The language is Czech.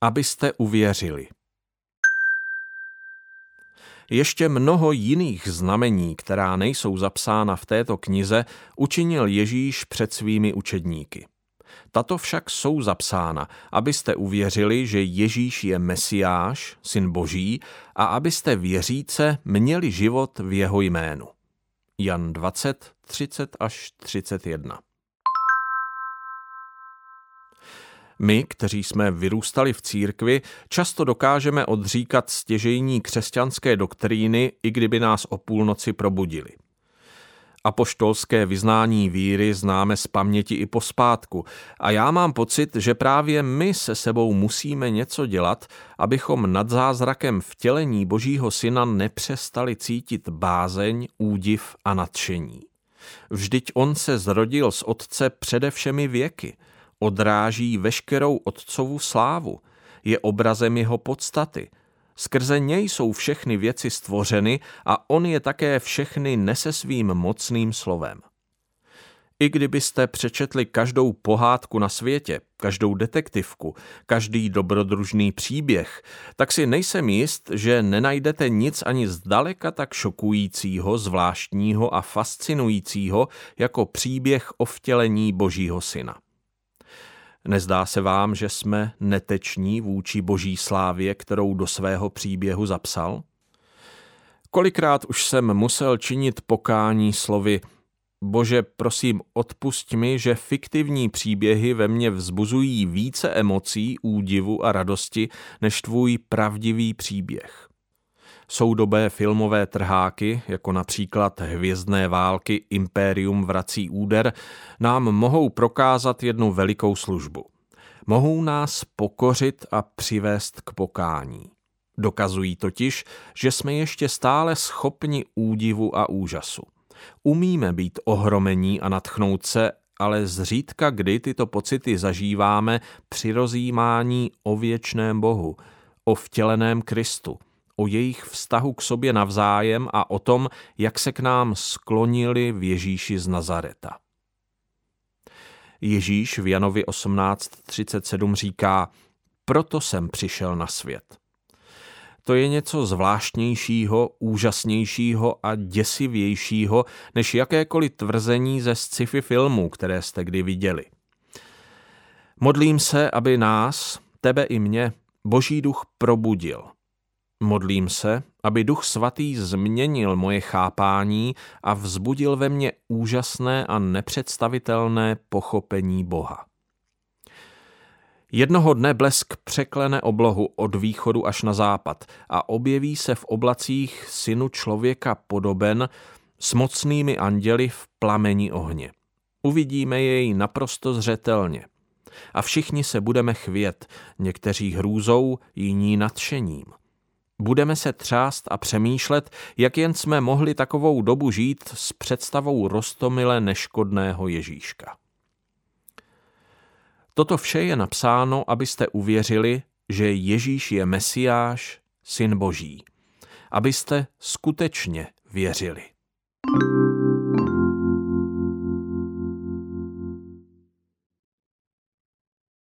abyste uvěřili. Ještě mnoho jiných znamení, která nejsou zapsána v této knize, učinil Ježíš před svými učedníky. Tato však jsou zapsána, abyste uvěřili, že Ježíš je Mesiáš, syn Boží, a abyste věříce měli život v jeho jménu. Jan 20, 30 až 31. My, kteří jsme vyrůstali v církvi, často dokážeme odříkat stěžejní křesťanské doktríny, i kdyby nás o půlnoci probudili. Apoštolské vyznání víry známe z paměti i pospátku a já mám pocit, že právě my se sebou musíme něco dělat, abychom nad zázrakem vtělení Božího Syna nepřestali cítit bázeň, údiv a nadšení. Vždyť on se zrodil z Otce přede všemi věky – odráží veškerou otcovu slávu, je obrazem jeho podstaty. Skrze něj jsou všechny věci stvořeny a on je také všechny nese svým mocným slovem. I kdybyste přečetli každou pohádku na světě, každou detektivku, každý dobrodružný příběh, tak si nejsem jist, že nenajdete nic ani zdaleka tak šokujícího, zvláštního a fascinujícího jako příběh o vtělení Božího syna. Nezdá se vám, že jsme neteční vůči boží slávě, kterou do svého příběhu zapsal? Kolikrát už jsem musel činit pokání slovy Bože, prosím, odpust mi, že fiktivní příběhy ve mně vzbuzují více emocí, údivu a radosti než tvůj pravdivý příběh soudobé filmové trháky, jako například Hvězdné války Impérium vrací úder, nám mohou prokázat jednu velikou službu. Mohou nás pokořit a přivést k pokání. Dokazují totiž, že jsme ještě stále schopni údivu a úžasu. Umíme být ohromení a natchnout se, ale zřídka kdy tyto pocity zažíváme při rozjímání o věčném Bohu, o vtěleném Kristu – o jejich vztahu k sobě navzájem a o tom, jak se k nám sklonili v Ježíši z Nazareta. Ježíš v Janovi 18.37 říká, proto jsem přišel na svět. To je něco zvláštnějšího, úžasnějšího a děsivějšího než jakékoliv tvrzení ze sci-fi filmů, které jste kdy viděli. Modlím se, aby nás, tebe i mě, Boží duch probudil – Modlím se, aby Duch Svatý změnil moje chápání a vzbudil ve mně úžasné a nepředstavitelné pochopení Boha. Jednoho dne blesk překlene oblohu od východu až na západ a objeví se v oblacích synu člověka podoben s mocnými anděli v plamení ohně. Uvidíme jej naprosto zřetelně. A všichni se budeme chvět, někteří hrůzou, jiní nadšením. Budeme se třást a přemýšlet, jak jen jsme mohli takovou dobu žít s představou rostomile neškodného Ježíška. Toto vše je napsáno, abyste uvěřili, že Ježíš je Mesiáš, Syn Boží. Abyste skutečně věřili.